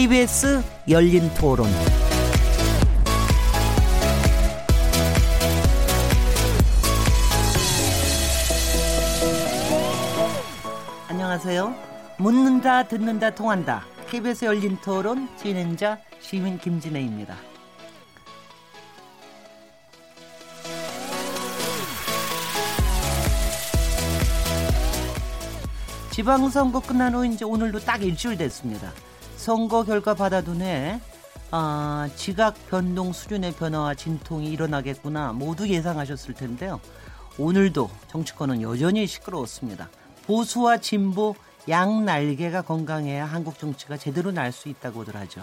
KBS 열린 토론. 안녕하세요. 묻는다, 듣는다, 통한다. KBS 열린 토론 진행자 시민 김진애입니다. 지방선거 끝난 후 이제 오늘도 딱 일주일 됐습니다. 선거 결과 받아둔 해 아, 지각 변동 수준의 변화와 진통이 일어나겠구나 모두 예상하셨을 텐데요. 오늘도 정치권은 여전히 시끄러웠습니다. 보수와 진보 양 날개가 건강해야 한국 정치가 제대로 날 수 있다고들 하죠.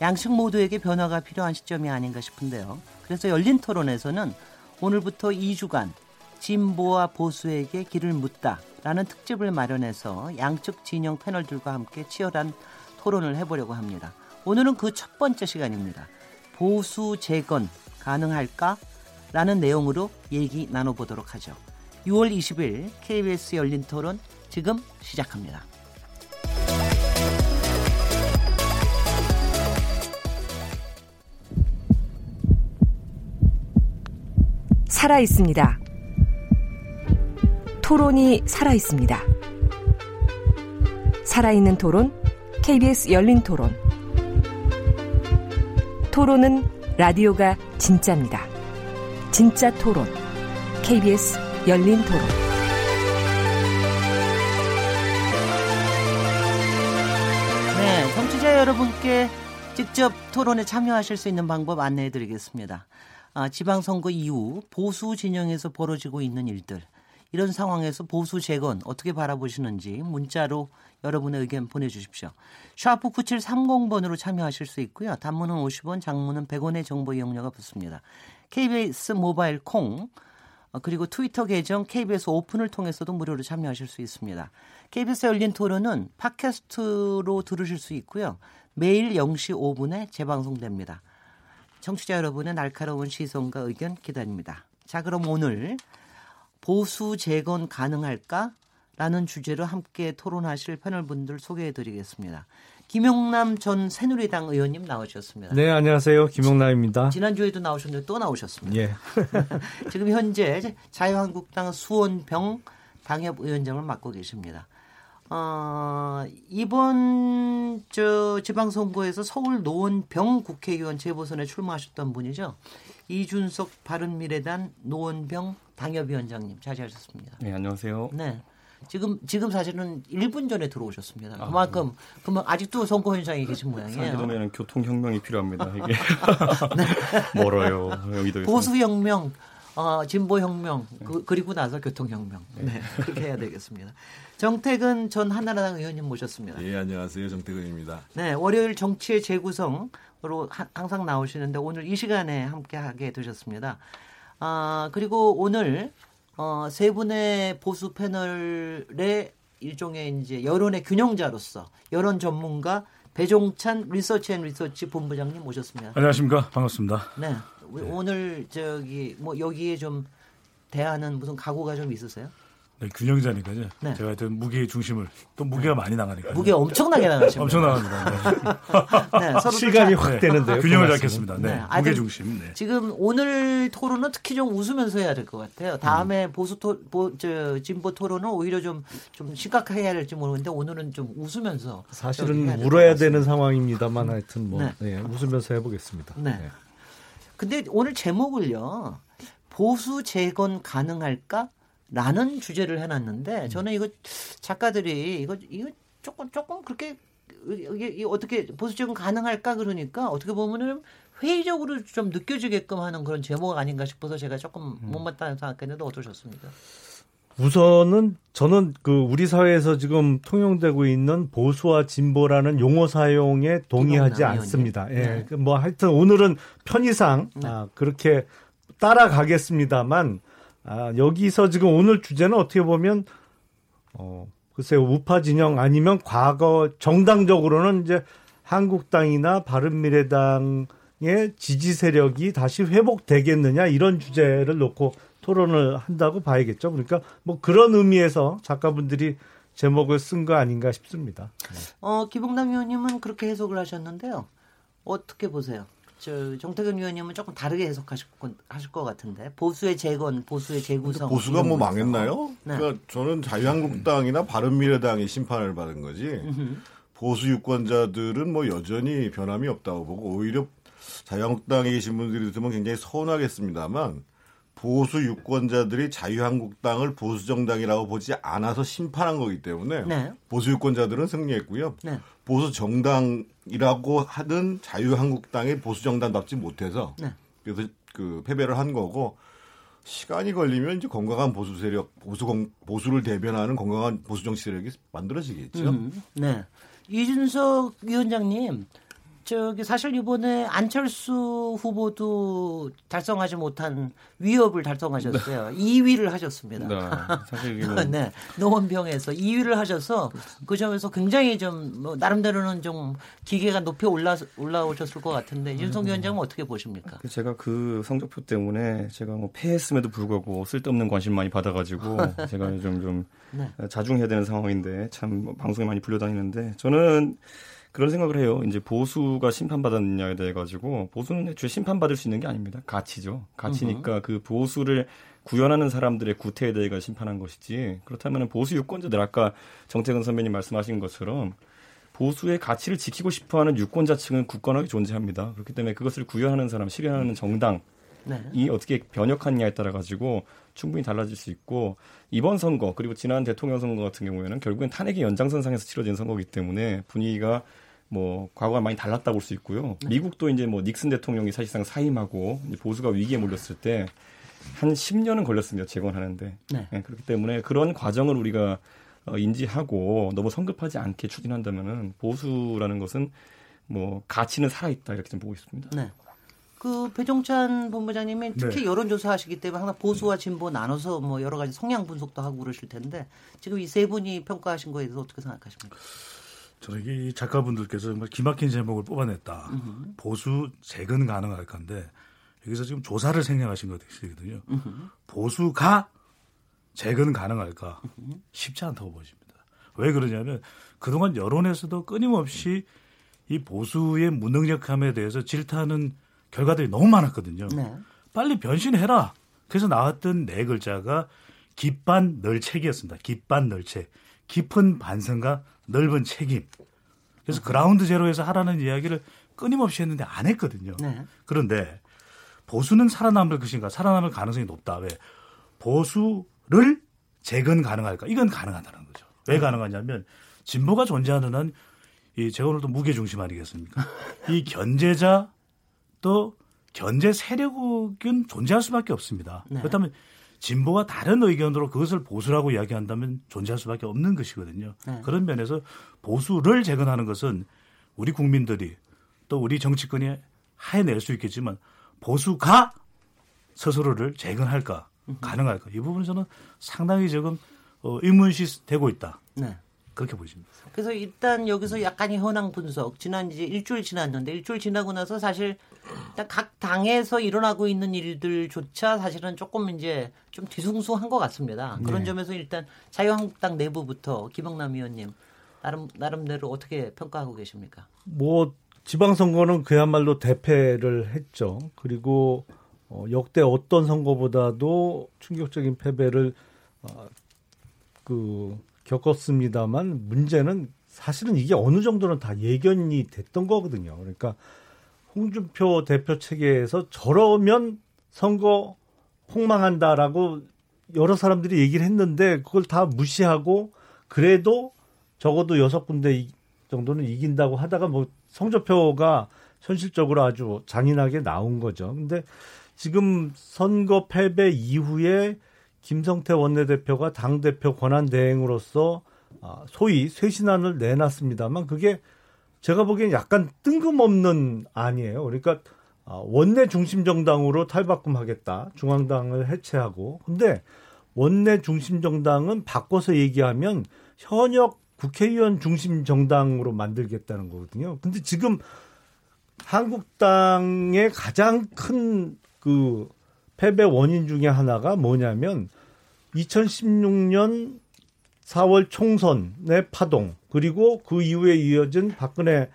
양측 모두에게 변화가 필요한 시점이 아닌가 싶은데요. 그래서 열린 토론에서는 오늘부터 2주간 진보와 보수에게 길을 묻다라는 특집을 마련해서 양측 진영 패널들과 함께 치열한 토론을 해보려고 합니다. 오늘은 그 첫 번째 시간입니다. 보수 재건 가능할까? 라는 내용으로 얘기 나눠보도록 하죠. 6월 20일 KBS 열린 토론 지금 시작합니다. 살아 있습니다. 토론이 살아 있습니다. 살아있는 토론, KBS 열린 토론. 토론은 라디오가 진짜입니다. 진짜 토론, KBS 열린 토론. 네, 청취자 여러분께 직접 토론에 참여하실 수 있는 방법 안내해 드리겠습니다. 아, 지방선거 이후 보수 진영에서 벌어지고 있는 일들, 이런 상황에서 보수 재건 어떻게 바라보시는지 문자로 여러분의 의견 보내주십시오. 샤프 9730번으로 참여하실 수 있고요. 단문은 50원, 장문은 100원의 정보 이용료가 붙습니다. KBS 모바일 콩 어, 그리고 트위터 계정 KBS 오픈을 통해서도 무료로 참여하실 수 있습니다. KBS 열린 토론은 팟캐스트로 들으실 수 있고요. 매일 0시 5분에 재방송됩니다. 청취자 여러분의 날카로운 시선과 의견 기다립니다. 자, 그럼 오늘 보수 재건 가능할까? 라는 주제로 함께 토론하실 패널 분들 소개해 드리겠습니다. 김용남 전 새누리당 의원님 나오셨습니다. 네, 안녕하세요. 김용남입니다. 지난주에도 나오셨는데 또 나오셨습니다. 예. 지금 현재 자유한국당 수원병 당협 위원장을 맡고 계십니다. 어, 이번 저 지방선거에서 서울 노원병 국회의원 재보선에 출마하셨던 분이죠. 이준석 바른미래당 노원병 당협위원장님 자리하셨습니다. 네, 안녕하세요. 네. 지금 지금 사실은 1분 전에 들어오셨습니다. 아, 그만큼 네. 그만 아직도 선거 현장에 계신 모양이에요. 상기동에는 교통 혁명이 필요합니다. 이게 네. 멀어요. 여기도 보수 혁명, 어, 진보 혁명 그, 그리고 나서 교통 혁명. 네. 네, 그렇게 해야 되겠습니다. 정태근 전 한나라당 의원님 모셨습니다. 예, 안녕하세요. 정태근입니다. 네, 월요일 정치의 재구성으로 하, 항상 나오시는데 오늘 이 시간에 함께 하게 되셨습니다. 아, 그리고 오늘 어, 세 분의 보수 패널의 일종의 이제 여론의 균형자로서 여론 전문가 배종찬 리서치 앤 리서치 본부장님 모셨습니다. 안녕하십니까. 반갑습니다. 네. 네. 오늘 저기 뭐 여기에 좀 대하는 무슨 각오가 좀 있으세요? 네, 균형자니까요. 네. 제가 하여튼 무게의 중심을 또 무게가 네. 많이 나가니까. 무게 엄청나게 나가시죠. 엄청 나갑니다. 네. 네, 실감이 확 되는데요. 균형을 잡겠습니다. 네. 네. 무게 중심. 네. 지금 오늘 토론은 특히 좀 웃으면서 해야 될 것 같아요. 다음에 음. 보수 토, 보, 저, 진보 토론은 오히려 좀, 좀 심각하게 해야 될지 모르는데 오늘은 좀 웃으면서. 사실은 울어야 되는 상황입니다만 하여튼 뭐, 네. 웃으면서 해보겠습니다. 네. 근데 오늘 제목을요. 보수 재건 가능할까? 라는 주제를 해놨는데 저는 이거 작가들이 이거 이거 조금 조금 그렇게 이게 어떻게 보수적은 가능할까 그러니까 어떻게 보면은 회의적으로 좀 느껴지게끔 하는 그런 제목 아닌가 싶어서 제가 조금 음. 못맞다는 생각했는데 어떠셨습니까? 우선은 저는 그 우리 사회에서 지금 통용되고 있는 보수와 진보라는 용어 사용에 동의하지 않습니다. 예. 네. 그뭐 하여튼 오늘은 편의상 네. 아, 그렇게 따라가겠습니다만 아, 여기서 지금 오늘 주제는 어떻게 보면 어, 글쎄요 우파 진영 아니면 과거 정당적으로는 이제 한국당이나 바른미래당의 지지 세력이 다시 회복되겠느냐 이런 주제를 놓고 토론을 한다고 봐야겠죠. 그러니까 뭐 그런 의미에서 작가분들이 제목을 쓴 거 아닌가 싶습니다. 어, 기봉남 의원님은 그렇게 해석을 하셨는데요. 어떻게 보세요? 저 정태근 의원님은 조금 다르게 해석하실 것, 하실 것 같은데 보수의 재건, 보수의 재구성. 보수가 뭐 망했나요? 네. 그러니까 저는 자유한국당이나 바른미래당이 심판을 받은 거지. 보수 유권자들은 뭐 여전히 변함이 없다고 보고 오히려 자유한국당에 계신 분들이 들으면 굉장히 서운하겠습니다만 보수 유권자들이 자유한국당을 보수 정당이라고 보지 않아서 심판한 거기 때문에 네. 보수 유권자들은 승리했고요. 네. 보수 정당이라고 하든 자유한국당의 보수 정당답지 못해서 네. 그래서 그 패배를 한 거고 시간이 걸리면 이제 건강한 보수 세력, 보수 보수를 대변하는 건강한 보수 정치 세력이 만들어지겠죠. 음, 네. 이준석 위원장님 저기 사실 이번에 안철수 후보도 달성하지 못한 위협을 달성하셨어요. 네. 2위를 하셨습니다. 네. 사실 뭐... 네. 노원병에서 2위를 하셔서 그 점에서 굉장히 좀 뭐 나름대로는 좀 기계가 높이 올라 올라오셨을 것 같은데 윤석 위원장은 어떻게 보십니까? 제가 그 성적표 때문에 제가 뭐 패했음에도 불구하고 쓸데없는 관심 많이 받아가지고 제가 좀좀 네. 자중해야 되는 상황인데 참 방송에 많이 불려다니는데 저는 그런 생각을 해요. 이제 보수가 심판받았느냐에 대해 가지고 보수는 애초에 심판받을 수 있는 게 아닙니다. 가치죠. 가치니까 그 보수를 구현하는 사람들의 구태에 대해 심판한 것이지. 그렇다면 보수 유권자들 아까 정태근 선배님 말씀하신 것처럼 보수의 가치를 지키고 싶어하는 유권자층은 굳건하게 존재합니다. 그렇기 때문에 그것을 구현하는 사람, 실현하는 정당 네. 이 어떻게 변혁하느냐에 따라 가지고 충분히 달라질 수 있고 이번 선거 그리고 지난 대통령 선거 같은 경우에는 결국엔 탄핵의 연장선상에서 치러진 선거이기 때문에 분위기가 뭐 과거와 많이 달랐다고 볼 수 있고요. 네. 미국도 이제 뭐 닉슨 대통령이 사실상 사임하고 보수가 위기에 몰렸을 때 한 10년은 걸렸습니다. 재건하는데. 네. 네, 그렇기 때문에 그런 과정을 우리가 어, 인지하고 너무 성급하지 않게 추진한다면은 보수라는 것은 뭐 가치는 살아있다 이렇게 좀 보고 있습니다. 네. 그 배종찬 본부장님이 특히 네. 여론조사 하시기 때문에 항상 보수와 진보 나눠서 뭐 여러 가지 성향 분석도 하고 그러실 텐데 지금 이 세 분이 평가하신 거에 대해서 어떻게 생각하십니까? 저는 이 작가분들께서 정말 기막힌 제목을 뽑아냈다. 으흠. 보수 재건 가능할 건데 여기서 지금 조사를 생략하신 것같거든요 보수가 재건 가능할까? 으흠. 쉽지 않다고 보십니다. 왜 그러냐면 그동안 여론에서도 끊임없이 이 보수의 무능력함에 대해서 질타하는 결과들이 너무 많았거든요. 네. 빨리 변신해라. 그래서 나왔던 네 글자가 깊반 널책이었습니다. 깊반 널책. 깊은 반성과 넓은 책임. 그래서 그라운드 제로에서 하라는 이야기를 끊임없이 했는데 안 했거든요. 네. 그런데 보수는 살아남을 것인가? 살아남을 가능성이 높다. 왜? 보수를 재건 가능할까? 이건 가능하다는 거죠. 왜 네. 가능하냐면 진보가 존재하는 한 이 제가 오늘도 무게 중심 아니겠습니까? 이 견제자 또 견제 세력은 존재할 수밖에 없습니다. 네. 그렇다면 진보와 다른 의견으로 그것을 보수라고 이야기한다면 존재할 수밖에 없는 것이거든요. 네. 그런 면에서 보수를 재건하는 것은 우리 국민들이 또 우리 정치권이 해낼 수 있겠지만 보수가 스스로를 재건할까 가능할까 이 부분은 저는 상당히 지금 어, 의문시 되고 있다. 네. 그렇게 보십니다. 그래서 일단 여기서 약간의 현황 분석. 지난 이제 일주일 지났는데 일주일 지나고 나서 사실 일단 각 당에서 일어나고 있는 일들조차 사실은 조금 이제 좀 뒤숭숭한 것 같습니다. 그런 네. 점에서 일단 자유한국당 내부부터 김영남 의원님 나름 나름대로 어떻게 평가하고 계십니까? 뭐 지방선거는 그야말로 대패를 했죠. 그리고 어, 역대 어떤 선거보다도 충격적인 패배를 어, 그 겪었습니다만 문제는 사실은 이게 어느 정도는 다 예견이 됐던 거거든요. 그러니까 홍준표 대표 체계에서 저러면 선거 폭망한다라고 여러 사람들이 얘기를 했는데 그걸 다 무시하고 그래도 적어도 여섯 군데 정도는 이긴다고 하다가 뭐 성적표가 현실적으로 아주 잔인하게 나온 거죠. 근데 지금 선거 패배 이후에 김성태 원내대표가 당대표 권한대행으로서 아, 소위 쇄신안을 내놨습니다만 그게 제가 보기엔 약간 뜬금없는 안이에요. 그러니까 아, 원내 중심 정당으로 탈바꿈하겠다. 중앙당을 해체하고. 근데 원내 중심 정당은 바꿔서 얘기하면 현역 국회의원 중심 정당으로 만들겠다는 거거든요. 근데 지금 한국당의 가장 큰그 패배 원인 중에 하나가 뭐냐면 2016년 4월 총선의 파동 그리고 그 이후에 이어진 박근혜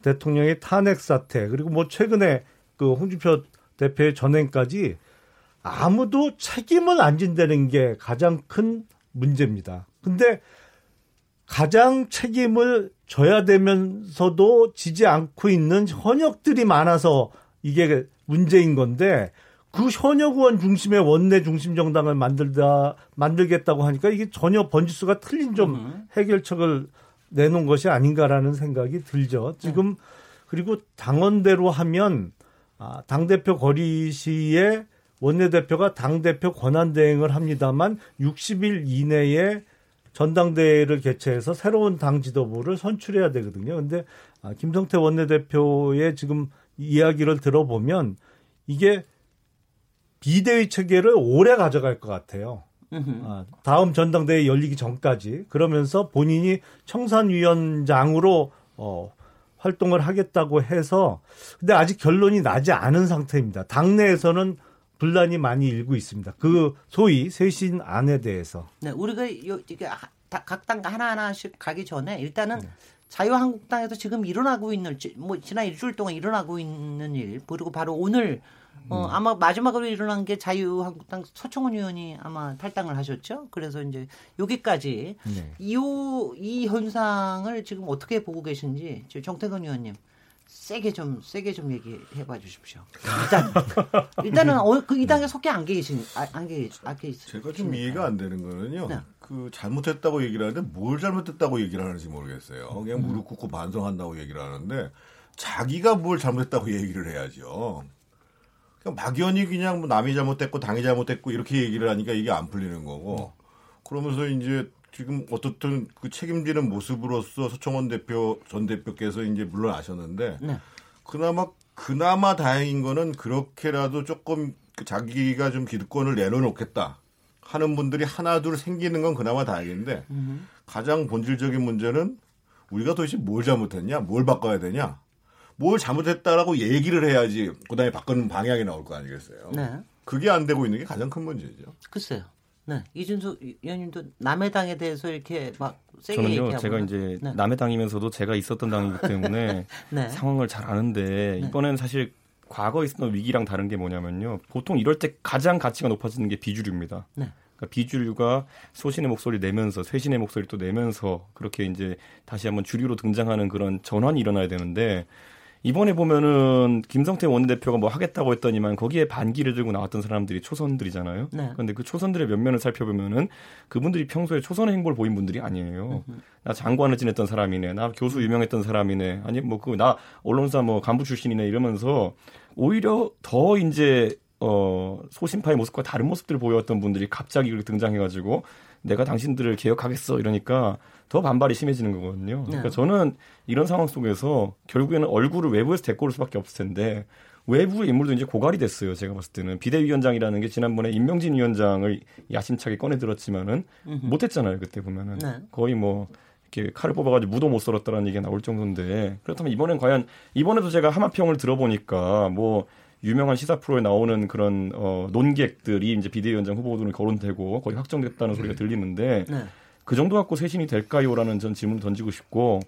대통령의 탄핵 사태 그리고 뭐 최근에 그 홍준표 대표의 전행까지 아무도 책임을 안 진다는 게 가장 큰 문제입니다. 근데 가장 책임을 져야 되면서도 지지 않고 있는 현역들이 많아서 이게 문제인 건데 그 현역 의원 중심의 원내 중심 정당을 만들다 만들겠다고 하니까 이게 전혀 번지수가 틀린 좀 해결책을 내놓은 것이 아닌가라는 생각이 들죠. 지금 그리고 당원대로 하면 아, 당 대표 거리 시에 원내 대표가 당 대표 권한 대행을 합니다만 60일 이내에 전당대회를 개최해서 새로운 당 지도부를 선출해야 되거든요. 근데 아, 김성태 원내 대표의 지금 이야기를 들어보면 이게 비대위 체계를 오래 가져갈 것 같아요. 아, 다음 전당대회 열리기 전까지 그러면서 본인이 청산위원장으로 어, 활동을 하겠다고 해서 근데 아직 결론이 나지 않은 상태입니다. 당내에서는 분란이 많이 일고 있습니다. 그 소위 쇄신 안에 대해서. 네, 우리가 요, 이게 각당 하나하나씩 가기 전에 일단은 네. 자유한국당에서 지금 일어나고 있는 뭐 지난 일주일 동안 일어나고 있는 일 그리고 바로 오늘 어, 음. 아마 마지막으로 일어난 게 자유한국당 서청원 의원이 아마 탈당을 하셨죠. 그래서 이제 여기까지 네. 이이 이 현상을 지금 어떻게 보고 계신지 정태근 의원님 세게 좀 세게 좀 얘기해 봐 주십시오. 일단 일단은 어, 그이 당에 속해 안 계신 아, 안 계, 안 계신 제가 좀 이해가 안 되는 거는요. 네. 그 잘못했다고 얘기를 하는데 뭘 잘못했다고 얘기를 하는지 모르겠어요. 그냥 무릎 꿇고 반성한다고 얘기를 하는데 자기가 뭘 잘못했다고 얘기를 해야죠. 그냥 막연히 그냥 뭐 남이 잘못했고 당이 잘못했고 이렇게 얘기를 하니까 이게 안 풀리는 거고 그러면서 이제 지금 어떻든 그 책임지는 모습으로서 서청원 대표 전 대표께서 이제 물러나셨는데 네. 그나마 그나마 다행인 거는 그렇게라도 조금 그 자기가 좀 기득권을 내려놓겠다 하는 분들이 하나 둘 생기는 건 그나마 다행인데 음. 가장 본질적인 문제는 우리가 도대체 뭘 잘못했냐 뭘 바꿔야 되냐 뭘 잘못했다라고 얘기를 해야지 그다음에 바꾸는 방향이 나올 거 아니겠어요. 네. 그게 안 되고 있는 게 가장 큰 문제죠. 글쎄요. 네. 이준수 의원님도 남의 당에 대해서 이렇게 막 세게 저는요, 얘기하고 제가 이제 네. 남의 당이면서도 제가 있었던 당이기 때문에 네. 상황을 잘 아는데 네. 이번엔 사실 과거 있었던 위기랑 다른 게 뭐냐면요. 보통 이럴 때 가장 가치가 높아지는 게 비주류입니다. 네. 그러니까 비주류가 소신의 목소리를 내면서 쇄신의 목소리를 또 내면서 그렇게 이제 다시 한번 주류로 등장하는 그런 전환이 일어나야 되는데 이번에 보면은 김성태 원내대표가 뭐 하겠다고 했더니만 거기에 반기를 들고 나왔던 사람들이 초선들이잖아요. 네. 그런데 그 초선들의 면면을 살펴보면은 그분들이 평소에 초선의 행보를 보인 분들이 아니에요. 으흠. 나 장관을 지냈던 사람이네. 나 교수 유명했던 사람이네. 아니 뭐 그 나 언론사 뭐 간부 출신이네 이러면서 오히려 더 이제 어 소신파의 모습과 다른 모습들을 보여왔던 분들이 갑자기 그렇게 등장해가지고 내가 당신들을 개혁하겠어 이러니까 더 반발이 심해지는 거거든요. 그러니까 네. 저는 이런 상황 속에서 결국에는 얼굴을 외부에서 올 수밖에 없을 텐데 외부의 인물도 이제 고갈이 됐어요. 제가 봤을 때는 비대위원장이라는 게 지난번에 임명진 위원장을 야심차게 꺼내 들었지만은 못했잖아요. 그때 보면은 네. 거의 뭐 이렇게 칼을 뽑아가지고 무도 못 썰었다라는 얘기가 나올 정도인데 그렇다면 이번엔 과연 이번에도 제가 하마평을 들어보니까 뭐 유명한 시사 프로에 나오는 그런 어 논객들이 이제 비대위원장 후보들은 거론되고 거의 확정됐다는 소리가 들리는데 네. 그 정도 갖고 쇄신이 될까요?라는 전 질문을 던지고 싶고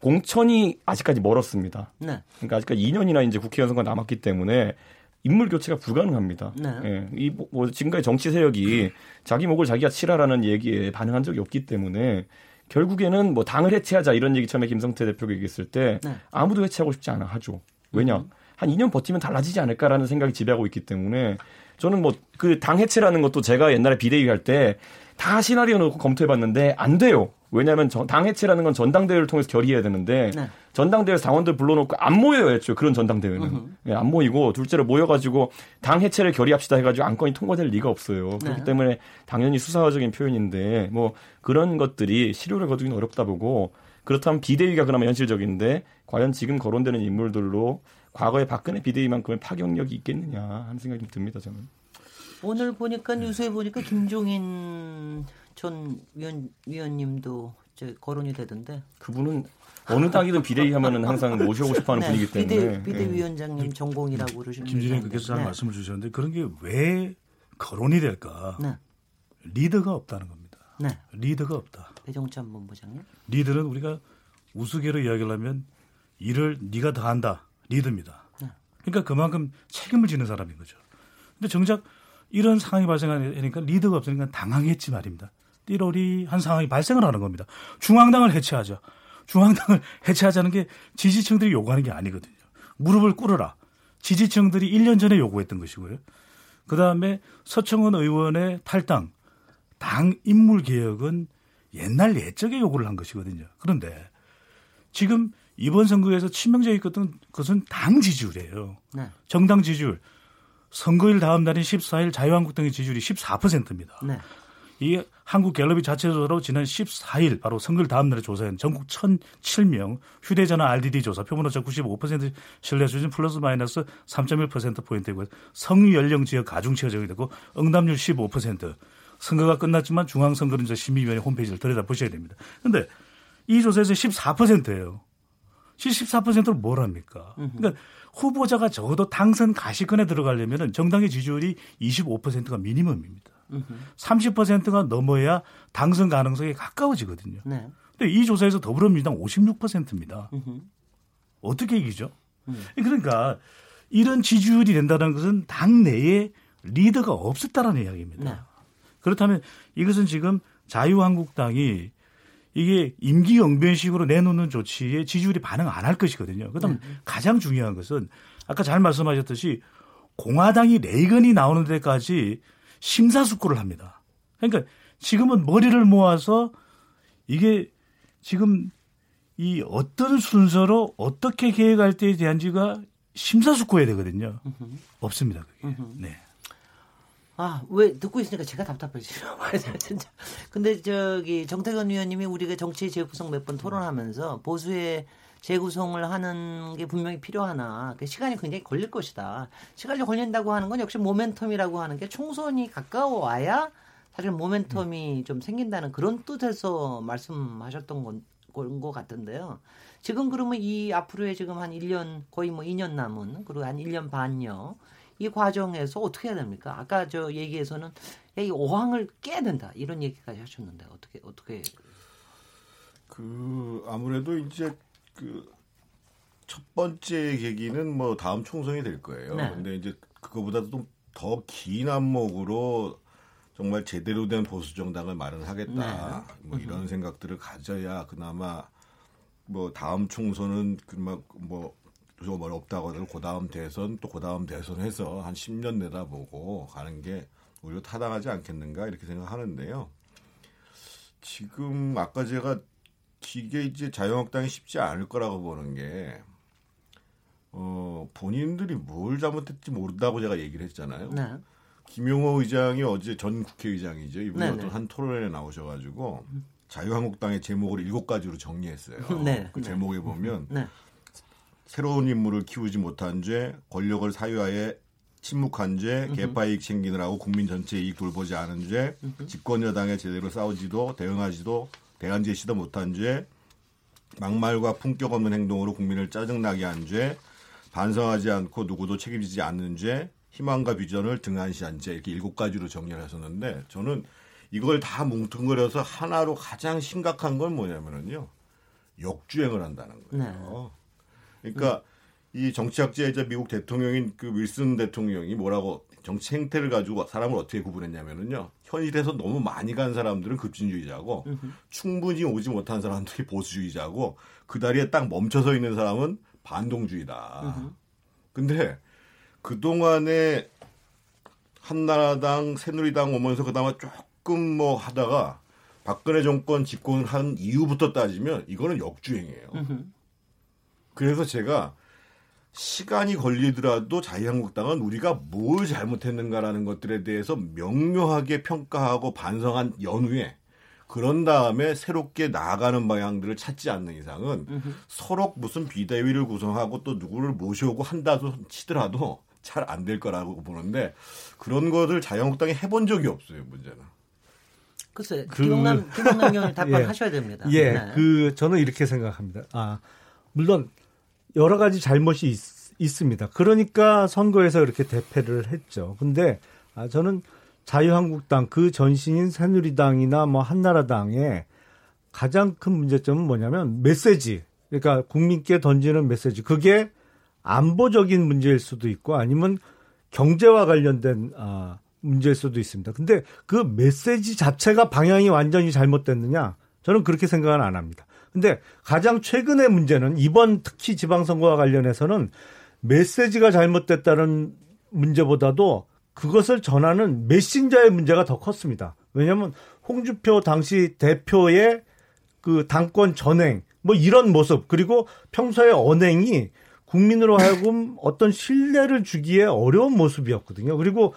공천이 아직까지 멀었습니다. 네. 그러니까 아직까지 2년이나 이제 국회의원 선거 남았기 때문에 인물 교체가 불가능합니다. 네. 예. 이뭐 뭐 지금까지 정치 세력이 자기 목을 자기가 치라라는 얘기에 반응한 적이 없기 때문에 결국에는 뭐 당을 해체하자 이런 얘기 처음에 김성태 대표가 얘기했을 때 네. 아무도 해체하고 싶지 않아 하죠. 왜냐? 음. 한 2년 버티면 달라지지 않을까라는 생각이 지배하고 있기 때문에 저는 뭐 그 당 해체라는 것도 제가 옛날에 비대위 할 때 다 시나리오 놓고 검토해봤는데 안 돼요. 왜냐하면 당 해체라는 건 전당대회를 통해서 결의해야 되는데 네. 전당대회에서 당원들 불러놓고 안 모여요, 애초에 그런 전당대회는 예, 안 모이고 둘째로 모여가지고 당 해체를 결의합시다 해가지고 안건이 통과될 리가 없어요. 네. 그렇기 때문에 당연히 수사적인 표현인데 뭐 그런 것들이 실효를 거두기는 어렵다 보고 그렇다면 비대위가 그나마 현실적인데 과연 지금 거론되는 인물들로 과거의 박근혜 비대위만큼의 파격력이 있겠느냐 하는 생각이 좀 듭니다 저는. 오늘 보니까 뉴스에 보니까 김종인 전 위원 위원님도 이제 거론이 되던데. 그분은 어느 당이든 비대위 하면은 항상 모셔오고 싶어하는 네, 분이기 때문에 비대, 비대위원장님 네. 전공이라고 그러시면 김진영 그께서 잘 네. 말씀을 주셨는데 그런 게 왜 거론이 될까? 네. 리더가 없다는 겁니다. 네. 리더가 없다. 배종찬 본부장님. 리더는 우리가 우스개로 이야기를 하면 일을 네가 다 한다. 리더입니다. 네. 그러니까 그만큼 책임을 지는 사람인 거죠. 근데 정작 이런 상황이 발생하니까 리더가 없으니까 당황했지 말입니다. 띠로리한 상황이 발생을 하는 겁니다. 중앙당을 해체하자. 중앙당을 해체하자는 게 지지층들이 요구하는 게 아니거든요. 무릎을 꿇어라. 지지층들이 1년 전에 요구했던 것이고요. 그 다음에 서청원 의원의 탈당, 당 인물 개혁은 옛날 예적에 요구를 한 것이거든요. 그런데 지금 이번 선거에서 치명적이었던 것은 당 지지율이에요. 네. 정당 지지율. 선거일 다음 날인 14일 자유한국당의 지지율이 14%입니다. 네. 이 한국 갤럽이 자체 조사로 지난 14일 바로 선거일 다음 날에 조사한 전국 1,007명 휴대전화 RDD 조사 표본오차 95% 신뢰 수준 플러스 마이너스 3.1% 포인트이고 성유 연령 지역 가중 지역이 되고 응답률 15% 선거가 끝났지만 중앙선거인제 심의위원회 홈페이지를 들여다 보셔야 됩니다. 그런데 이 조사에서 14%예요. 74%를 뭘 합니까? 그러니까 후보자가 적어도 당선 가시권에 들어가려면 정당의 지지율이 25%가 미니멈입니다. 30%가 넘어야 당선 가능성이 가까워지거든요. 네. 근데 이 조사에서 더불어민주당 56%입니다. 어떻게 이기죠? 음. 그러니까 이런 지지율이 된다는 것은 당 내에 리더가 없었다라는 이야기입니다. 네. 그렇다면 이것은 지금 자유한국당이 이게 임기 영변식으로 내놓는 조치에 지지율이 반응 안 할 것이거든요. 그다음 네. 가장 중요한 것은 아까 잘 말씀하셨듯이 공화당이 레이건이 나오는 데까지 심사숙고를 합니다. 그러니까 지금은 머리를 모아서 이게 지금 이 어떤 순서로 어떻게 계획할 때에 대한 지가 심사숙고해야 되거든요. 없습니다. 그게. 네. 아, 왜 듣고 있으니까 제가 답답해지죠. 진짜. 근데 저기 정태근 위원님이 우리가 정치 재구성 몇 번 토론하면서 보수의 재구성을 하는 게 분명히 필요하나 그 시간이 굉장히 걸릴 것이다. 시간이 걸린다고 하는 건 역시 모멘텀이라고 하는 게 총선이 가까워 와야 사실 모멘텀이 좀 생긴다는 그런 뜻에서 말씀하셨던 건, 것 같은데요. 지금 그러면 이 앞으로의 지금 한 1년 거의 뭐 2년 남은 그리고 한 1년 반여 이 과정에서 어떻게 해야 됩니까? 아까 저 얘기에서는 이 오항을 깨야 된다 이런 얘기까지 하셨는데 어떻게 어떻게 그 아무래도 이제 그 첫 번째 계기는 뭐 다음 총선이 될 거예요. 네. 근데 이제 그거보다도 더긴 안목으로 정말 제대로 된 보수 정당을 마련하겠다. 네. 뭐 이런 생각들을 가져야 그나마 뭐 다음 총선은 그막 뭐 좀 어렵다고 하더라도 그 다음 대선 또 그 다음 대선 해서 한 10년 내다보고 가는 게 오히려 타당하지 않겠는가 이렇게 생각하는데요. 지금 아까 제가 이게 이제 자유한국당이 쉽지 않을 거라고 보는 게 어, 본인들이 뭘 잘못했지 모른다고 제가 얘기를 했잖아요. 네. 김용호 의장이 어제 전 국회의장이죠. 이분이 네, 어떤 네. 한 토론에 나오셔가지고 자유한국당의 제목을 일곱 가지로 정리했어요. 네, 그 네. 제목에 보면 네. 새로운 인물을 키우지 못한 죄, 권력을 사유하에 침묵한 죄, 개파이익 챙기느라고 국민 전체 이익 돌보지 않은 죄, 집권 여당에 제대로 싸우지도 대응하지도 대안 제시도 못한 죄, 막말과 품격 없는 행동으로 국민을 짜증나게 한 죄, 반성하지 않고 누구도 책임지지 않는 죄, 희망과 비전을 등한시한 죄 이렇게 일곱 가지로 정리를 하셨는데 저는 이걸 다 뭉뚱그려서 하나로 가장 심각한 건 뭐냐면은요 역주행을 한다는 거예요. 네. 그러니까 음. 이 정치학자이자 미국 대통령인 그 윌슨 대통령이 뭐라고 정치 행태를 가지고 사람을 어떻게 구분했냐면은요. 현실에서 너무 많이 간 사람들은 급진주의자고 으흠. 충분히 오지 못한 사람들이 보수주의자고 그 다리에 딱 멈춰서 있는 사람은 반동주의다. 으흠. 근데 그동안에 한나라당, 새누리당 오면서 그나마 조금 뭐 하다가 박근혜 정권 집권을 한 이후부터 따지면 이거는 역주행이에요. 으흠. 그래서 제가 시간이 걸리더라도 자유한국당은 우리가 뭘 잘못했는가라는 것들에 대해서 명료하게 평가하고 반성한 연후에 그런 다음에 새롭게 나아가는 방향들을 찾지 않는 이상은 으흠. 서로 무슨 비대위를 구성하고 또 누구를 모셔오고 한다도 치더라도 잘 안 될 거라고 보는데 그런 것을 자유한국당이 해본 적이 없어요 문제는. 글쎄 그, 김영남 김영남 의원이 답변하셔야 예, 됩니다. 예, 네. 그 저는 이렇게 생각합니다. 아 물론 여러 가지 잘못이 있, 습니다 그러니까 선거에서 이렇게 대패를 했죠. 근데 아, 저는 자유한국당 그 전신인 새누리당이나 뭐 한나라당의 가장 큰 문제점은 뭐냐면 메시지. 그러니까 국민께 던지는 메시지. 그게 안보적인 문제일 수도 있고 아니면 경제와 관련된 아 문제일 수도 있습니다. 근데 그 메시지 자체가 방향이 완전히 잘못됐느냐? 저는 그렇게 생각은 안 합니다. 근데 가장 최근의 문제는 이번 특히 지방선거와 관련해서는 메시지가 잘못됐다는 문제보다도 그것을 전하는 메신저의 문제가 더 컸습니다. 왜냐하면 홍주표 당시 대표의 그 당권 전행 뭐 이런 모습 그리고 평소의 언행이 국민으로 하여금 어떤 신뢰를 주기에 어려운 모습이었거든요. 그리고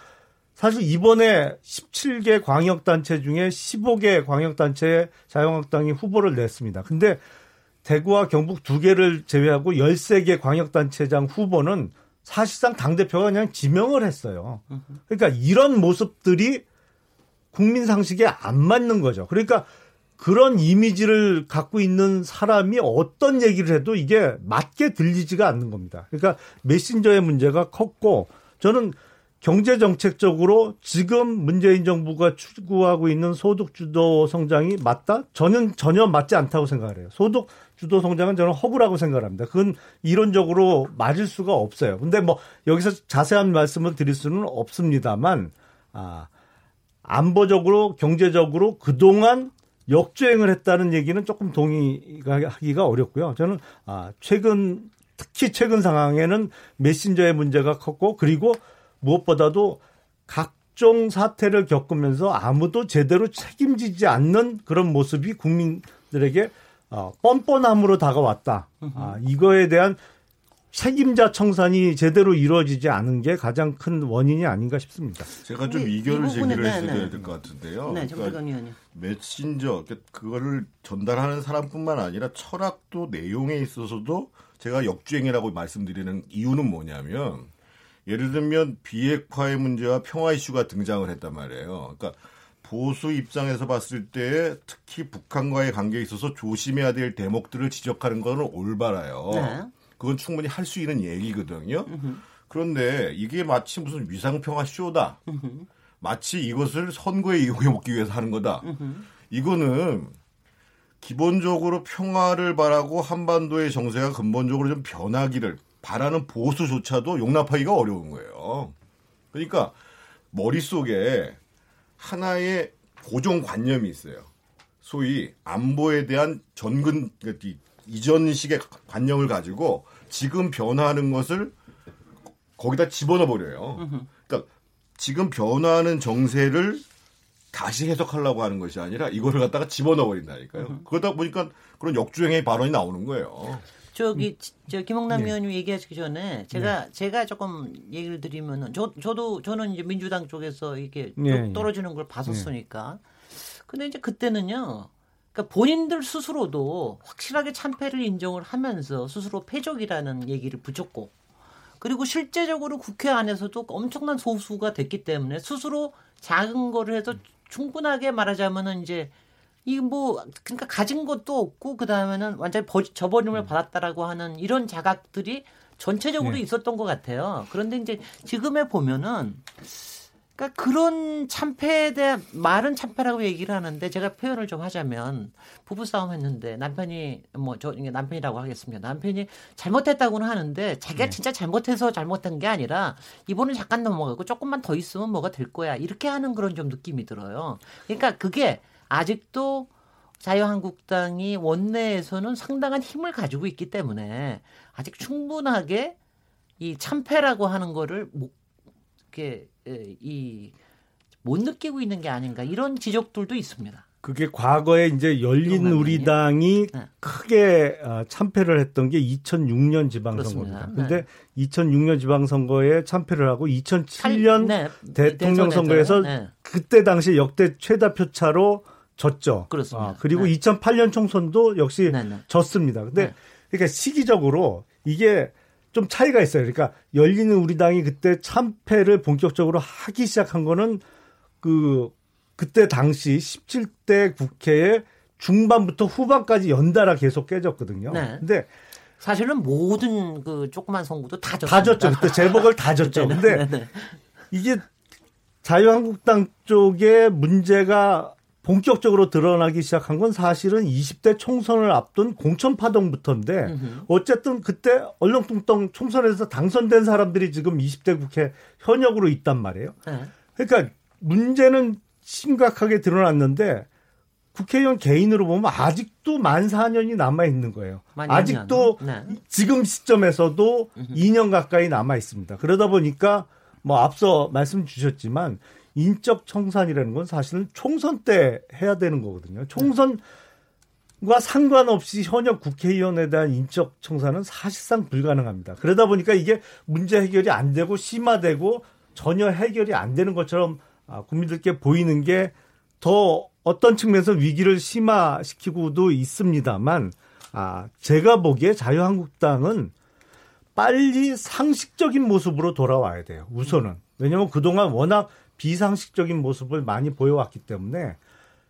사실 이번에 17개 광역단체 중에 15개 광역단체에 자유한국당이 후보를 냈습니다. 근데 대구와 경북 두 개를 제외하고 13개 광역단체장 후보는 사실상 당대표가 그냥 지명을 했어요. 그러니까 이런 모습들이 국민 상식에 안 맞는 거죠. 그러니까 그런 이미지를 갖고 있는 사람이 어떤 얘기를 해도 이게 맞게 들리지가 않는 겁니다. 그러니까 메신저의 문제가 컸고 저는 경제 정책적으로 지금 문재인 정부가 추구하고 있는 소득 주도 성장이 맞다? 저는 전혀 맞지 않다고 생각을 해요. 소득 주도 성장은 저는 허구라고 생각을 합니다. 그건 이론적으로 맞을 수가 없어요. 근데 뭐 여기서 자세한 말씀을 드릴 수는 없습니다만 아 안보적으로 경제적으로 그동안 역주행을 했다는 얘기는 조금 동의하기가 어렵고요. 저는 아 최근 특히 최근 상황에는 메신저의 문제가 컸고 그리고 무엇보다도 각종 사태를 겪으면서 아무도 제대로 책임지지 않는 그런 모습이 국민들에게 어, 뻔뻔함으로 다가왔다. 아, 이거에 대한 책임자 청산이 제대로 이루어지지 않은 게 가장 큰 원인이 아닌가 싶습니다. 제가 좀 이견을 제기를 해야 될것 같은데요. 네, 그러니까 메신저 그거를 전달하는 사람뿐만 아니라 철학도 내용에 있어서도 제가 역주행이라고 말씀드리는 이유는 뭐냐면 예를 들면 비핵화의 문제와 평화 이슈가 등장을 했단 말이에요. 그러니까 보수 입장에서 봤을 때 특히 북한과의 관계에 있어서 조심해야 될 대목들을 지적하는 것은 올바라요. 네. 그건 충분히 할 수 있는 얘기거든요. 그런데 이게 마치 무슨 위상평화 쇼다. 마치 이것을 선거에 이용해 먹기 위해서 하는 거다. 이거는 기본적으로 평화를 바라고 한반도의 정세가 근본적으로 좀 변하기를 바라는 보수조차도 용납하기가 어려운 거예요. 그러니까 머릿속에 하나의 고정관념이 있어요. 소위 안보에 대한 전근 이전식의 관념을 가지고 지금 변화하는 것을 거기다 집어넣어 버려요. 그러니까 지금 변화하는 정세를 다시 해석하려고 하는 것이 아니라 이거를 갖다가 집어넣어 버린다니까요. 그러다 보니까 그런 역주행의 발언이 나오는 거예요. 저기 저 김홍남 네. 의원님 얘기하시기 전에 제가 네. 제가 조금 얘기를 드리면은 저 저도 저는 이제 민주당 쪽에서 이렇게 네. 떨어지는 걸 봤었으니까. 근데 이제 그때는요. 그러니까 본인들 스스로도 확실하게 참패를 인정을 하면서 스스로 패적이라는 얘기를 붙였고 그리고 실제적으로 국회 안에서도 엄청난 소수가 됐기 때문에 스스로 작은 거를 해서 충분하게 말하자면은 이제 이뭐 그러니까 가진 것도 없고 그 다음에는 완전히 저버림을 음. 받았다라고 하는 이런 자각들이 전체적으로 네. 있었던 것 같아요. 그런데 이제 지금에 보면은 그러니까 그런 참패에 대한 말은 참패라고 얘기를 하는데 제가 표현을 좀 하자면 부부 싸움 했는데 남편이 뭐 저 남편이라고 하겠습니다. 남편이 잘못했다고는 하는데 자기가 네. 진짜 잘못해서 잘못한 게 아니라 이번은 잠깐 넘어가고 조금만 더 있으면 뭐가 될 거야 이렇게 하는 그런 좀 느낌이 들어요. 그러니까 그게 아직도 자유한국당이 원내에서는 상당한 힘을 가지고 있기 때문에 아직 충분하게 이 참패라고 하는 거를 못, 이렇게 이 못 느끼고 있는 게 아닌가 이런 지적들도 있습니다. 그게 과거에 이제 열린 우리당이 네. 크게 어, 참패를 했던 게 2006년 지방선거입니다. 네. 근데 2006년 지방선거에 참패를 하고 2007년 네. 대통령 선거에서 네. 그때 당시 역대 최다 표차로 졌죠. 그렇습니다. 아, 그리고 네. 2008년 총선도 역시 네, 네. 졌습니다. 근데 네. 그러니까 시기적으로 이게 좀 차이가 있어요. 그러니까 열리는 우리 당이 그때 참패를 본격적으로 하기 시작한 거는 그 그때 당시 17대 국회에 중반부터 후반까지 연달아 계속 깨졌거든요. 네. 근데 사실은 모든 그 조그만 선거도 다 졌죠. 다 졌죠. 그때 재보궐 다 졌죠. 근데 이게 자유한국당 쪽에 문제가 본격적으로 드러나기 시작한 건 사실은 20대 총선을 앞둔 공천 파동부터인데 어쨌든 그때 얼렁뚱땅 총선에서 당선된 사람들이 지금 20대 국회 현역으로 있단 말이에요. 네. 그러니까 문제는 심각하게 드러났는데 국회의원 개인으로 보면 아직도 만 4년이 남아 있는 거예요. 아직도 네. 지금 시점에서도 2년 가까이 남아 있습니다. 그러다 보니까 뭐 앞서 말씀 주셨지만 인적 청산이라는 건 사실은 총선 때 해야 되는 거거든요. 총선 과 상관없이 현역 국회의원에 대한 인적 청산은 사실상 불가능합니다. 그러다 보니까 이게 문제 해결이 안 되고 심화되고 전혀 해결이 안 되는 것처럼 아, 국민들께 보이는 게 더 어떤 측면에서 위기를 심화시키고도 있습니다만 아, 제가 보기에 자유한국당은 빨리 상식적인 모습으로 돌아와야 돼요. 우선은. 왜냐하면 그동안 워낙 비상식적인 모습을 많이 보여왔기 때문에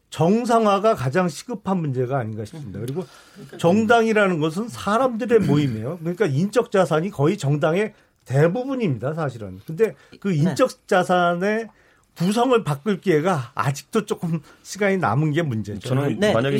정상화가 가장 시급한 문제가 아닌가 싶습니다. 그리고 정당이라는 것은 사람들의 모임이에요. 그러니까 인적 자산이 거의 정당의 대부분입니다, 사실은. 근데 그 네. 인적 자산의 구성을 바꿀 기회가 아직도 조금 시간이 남은 게 문제죠. 저는 네, 만약에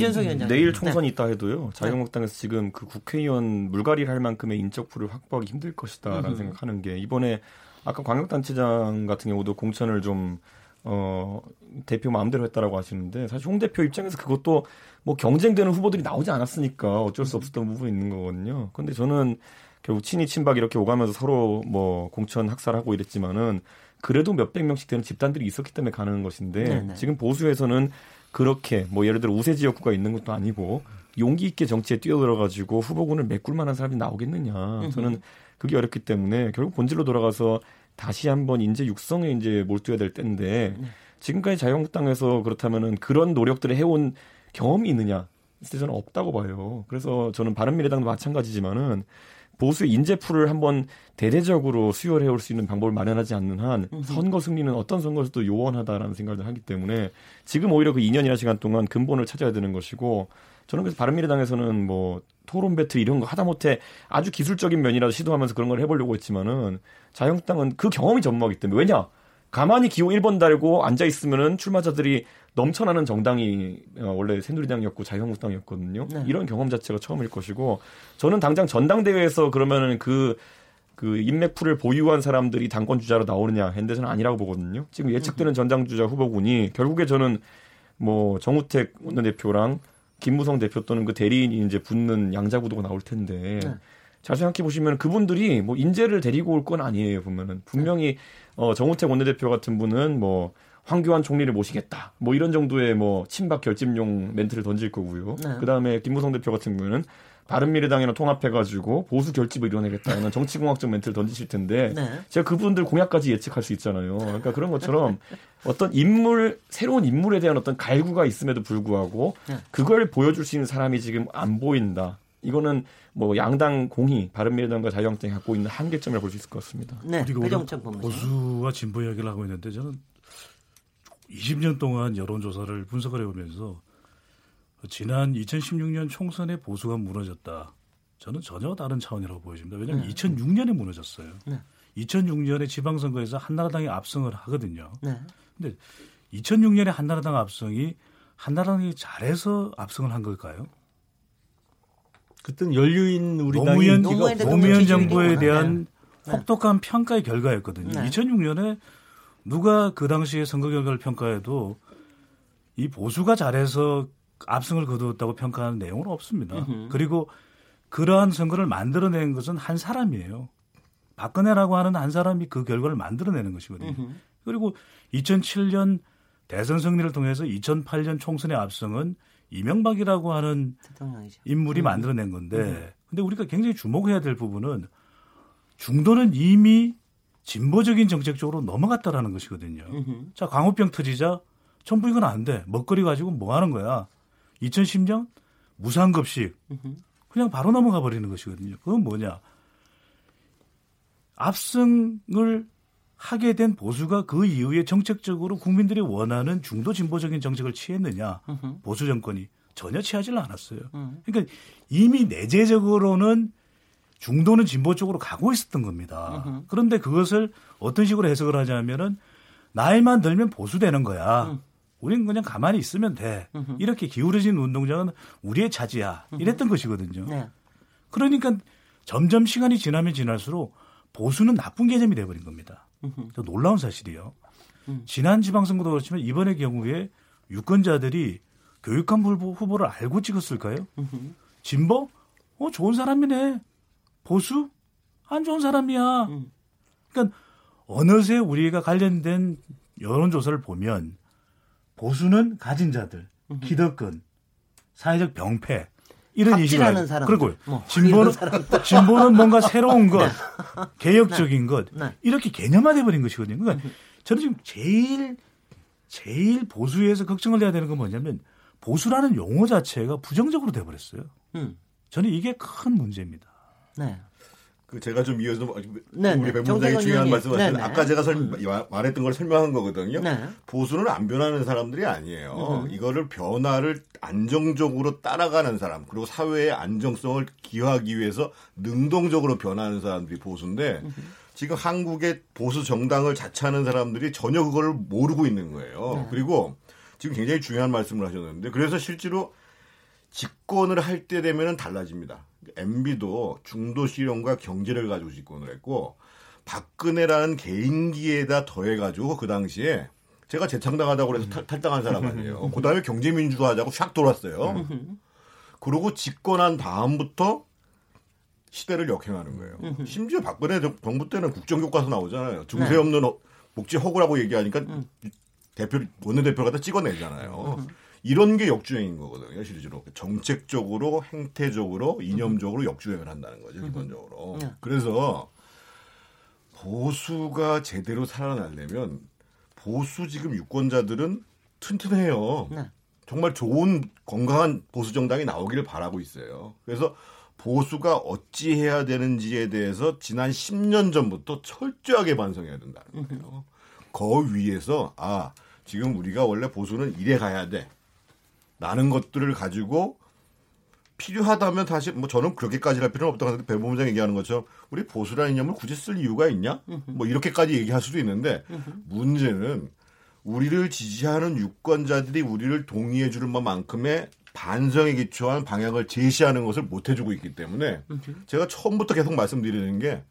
내일 총선이 네. 있다 해도요. 자유한국당에서 지금 그 국회의원 물갈이를 할 만큼의 인적 풀을 확보하기 힘들 것이다라는 음. 생각하는 게 이번에 아까 광역단체장 같은 경우도 공천을 좀 어, 대표 마음대로 했다라고 하시는데 사실 홍 대표 입장에서 그것도 뭐 경쟁되는 후보들이 나오지 않았으니까 어쩔 수 없었던 부분이 있는 거거든요. 근데 저는 결국 친이 친박 이렇게 오가면서 서로 뭐 공천 학살하고 이랬지만은 그래도 몇백 명씩 되는 집단들이 있었기 때문에 가능한 것인데 네네. 지금 보수에서는 그렇게 뭐 예를 들어 우세 지역구가 있는 것도 아니고 용기 있게 정치에 뛰어들어가지고 후보군을 메꿀 만한 사람이 나오겠느냐. 저는 그게 어렵기 때문에 결국 본질로 돌아가서 다시 한번 인재 육성에 이제 몰두해야 될 때인데 네. 지금까지 자유한국당에서 그렇다면은 그런 노력들을 해온 경험이 있느냐? 저는 없다고 봐요. 그래서 저는 바른미래당도 마찬가지지만은 보수의 인재풀을 한번 대대적으로 수혈해 올 수 있는 방법을 마련하지 않는 한 선거 승리는 어떤 선거에서도 요원하다라는 생각을 하기 때문에 지금 오히려 그 2년이나 시간 동안 근본을 찾아야 되는 것이고 저는 그래서 바른미래당에서는 뭐 토론 배틀 이런 거 하다못해 아주 기술적인 면이라도 시도하면서 그런 걸 해보려고 했지만은 자유한국당은 그 경험이 전무하기 때문에 왜냐 가만히 기호 1번 달고 앉아 있으면은 출마자들이 넘쳐나는 정당이 어, 원래 새누리당이었고 자유한국당이었거든요. 네. 이런 경험 자체가 처음일 것이고 저는 당장 전당대회에서 그러면은 그, 그 인맥풀을 보유한 사람들이 당권 주자로 나오느냐 했는데 저는 아니라고 보거든요. 지금 예측되는 전당 주자 후보군이 결국에 저는 뭐 정우택 원내대표랑 김무성 대표 또는 그 대리인이 이제 붙는 양자 구도가 나올 텐데 네. 잘 생각해 보시면 그분들이 뭐 인재를 데리고 올 건 아니에요 보면은 분명히 어 정우택 원내대표 같은 분은 뭐 황교안 총리를 모시겠다 뭐 이런 정도의 뭐 친박 결집용 멘트를 던질 거고요. 네. 그 다음에 김무성 대표 같은 경우는 바른미래당이랑 통합해가지고 보수 결집을 이뤄내겠다는 정치공학적 멘트를 던지실 텐데 네. 제가 그분들 공약까지 예측할 수 있잖아요. 그러니까 그런 것처럼 어떤 인물 새로운 인물에 대한 어떤 갈구가 있음에도 불구하고 네. 그걸 보여줄 수 있는 사람이 지금 안 보인다. 이거는 뭐 양당 공히 바른미래당과 자유한국당이 갖고 있는 한계점이라고 볼수 있을 것 같습니다. 네, 그리고 보수와 진보 이야기를 하고 있는데 저는 20년 동안 여론조사를 분석을 해오면서 지난 2016년 총선에 보수가 무너졌다. 저는 전혀 다른 차원이라고 보여집니다. 왜냐하면 네. 2006년에 무너졌어요. 네. 2006년에 지방선거에서 한나라당이 압승을 하거든요. 네. 근데 2006년에 한나라당 압승이 한나라당이 잘해서 압승을 한 걸까요? 그때는 연류인 우리 노무현, 노무현 정부에 대한 네. 혹독한 평가의 결과였거든요. 2006년에 누가 그 당시에 선거 결과를 평가해도 이 보수가 잘해서 압승을 거두었다고 평가하는 내용은 없습니다. 으흠. 그리고 그러한 선거를 만들어낸 것은 한 사람이에요. 박근혜라고 하는 한 사람이 그 결과를 만들어내는 것이거든요. 으흠. 그리고 2007년 대선 승리를 통해서 2008년 총선의 압승은 이명박이라고 하는 대통령이죠. 인물이 음. 만들어낸 건데, 음. 근데 우리가 굉장히 주목해야 될 부분은 중도는 이미 진보적인 정책 적으로 넘어갔다라는 것이거든요. 으흠. 자, 광우병 터지자 전부 이건 안 돼. 먹거리 가지고 뭐 하는 거야. 2010년 무상급식 그냥 바로 넘어가 버리는 것이거든요. 그건 뭐냐? 압승을 하게 된 보수가 그 이후에 정책적으로 국민들이 원하는 중도 진보적인 정책을 취했느냐? 보수 정권이 전혀 취하지 않았어요. 그러니까 이미 내재적으로는 중도는 진보 쪽으로 가고 있었던 겁니다. 그런데 그것을 어떤 식으로 해석을 하자면은 나이만 들면 보수되는 거야. 음. 우리는 그냥 가만히 있으면 돼. 음흠. 이렇게 기울어진 운동장은 우리의 차지야. 이랬던 음흠. 것이거든요. 네. 그러니까 점점 시간이 지나면 지날수록 보수는 나쁜 개념이 돼버린 겁니다. 저 놀라운 사실이요. 음. 지난 지방선거도 그렇지만 이번의 경우에 유권자들이 교육감 후보를 알고 찍었을까요? 음흠. 진보? 어, 좋은 사람이네. 보수? 안 좋은 사람이야. 음. 그러니까 어느새 우리가 관련된 여론조사를 보면 보수는 가진 자들, 기득권, 사회적 병폐 이런 인식을 사람 그리고 뭐, 진보는 진보는 뭔가 새로운 것, 네. 개혁적인 것 네. 이렇게 개념화돼 버린 것이거든요. 그러니까 저는 지금 제일 제일 보수에서 걱정을 해야 되는 건 뭐냐면 보수라는 용어 자체가 부정적으로 돼 버렸어요. 음. 저는 이게 큰 문제입니다. 네. 그 제가 좀 이어서 뭐, 네, 우리 배문장이 중요한 말씀하신 아까 제가 설, 음. 말했던 걸 설명한 거거든요. 네. 보수는 안 변하는 사람들이 아니에요. 음. 이거를 변화를 안정적으로 따라가는 사람 그리고 사회의 안정성을 기하기 위해서 능동적으로 변하는 사람들이 보수인데 음. 지금 한국의 보수 정당을 자처하는 사람들이 전혀 그걸 모르고 있는 거예요. 네. 그리고 지금 굉장히 중요한 말씀을 하셨는데 그래서 실제로 집권을 할 때 되면은 달라집니다. MB도 중도 실용과 경제를 가지고 집권을 했고 박근혜라는 개인기에다 더해가지고 그 당시에 제가 재창당하다고 그래서 탈, 탈당한 사람 아니에요. 그 다음에 경제민주화 하자고 샥 돌았어요. 그러고 집권한 다음부터 시대를 역행하는 거예요. 심지어 박근혜 정부 때는 국정교과서 나오잖아요. 증세 없는 복지 허구라고 얘기하니까 대표 원내대표 갖다 찍어내잖아요. 이런 게 역주행인 거거든요, 실제로. 정책적으로, 행태적으로, 이념적으로 역주행을 한다는 거죠, 기본적으로. 네. 그래서 보수가 제대로 살아나려면 보수 지금 유권자들은 튼튼해요. 네. 정말 좋은 건강한 보수 정당이 나오기를 바라고 있어요. 그래서 보수가 어찌 해야 되는지에 대해서 지난 10년 전부터 철저하게 반성해야 된다는 거예요. 그 위에서 아 지금 우리가 원래 보수는 이래 가야 돼. 라는 것들을 가지고 필요하다면 다시 뭐 저는 그렇게까지 할 필요는 없다고 하는데 배보문장 얘기하는 것처럼 우리 보수라는 이념을 굳이 쓸 이유가 있냐? 뭐 이렇게까지 얘기할 수도 있는데 문제는 우리를 지지하는 유권자들이 우리를 동의해 주는 것만큼의 반성에 기초한 방향을 제시하는 것을 못 해주고 있기 때문에 제가 처음부터 계속 말씀드리는 게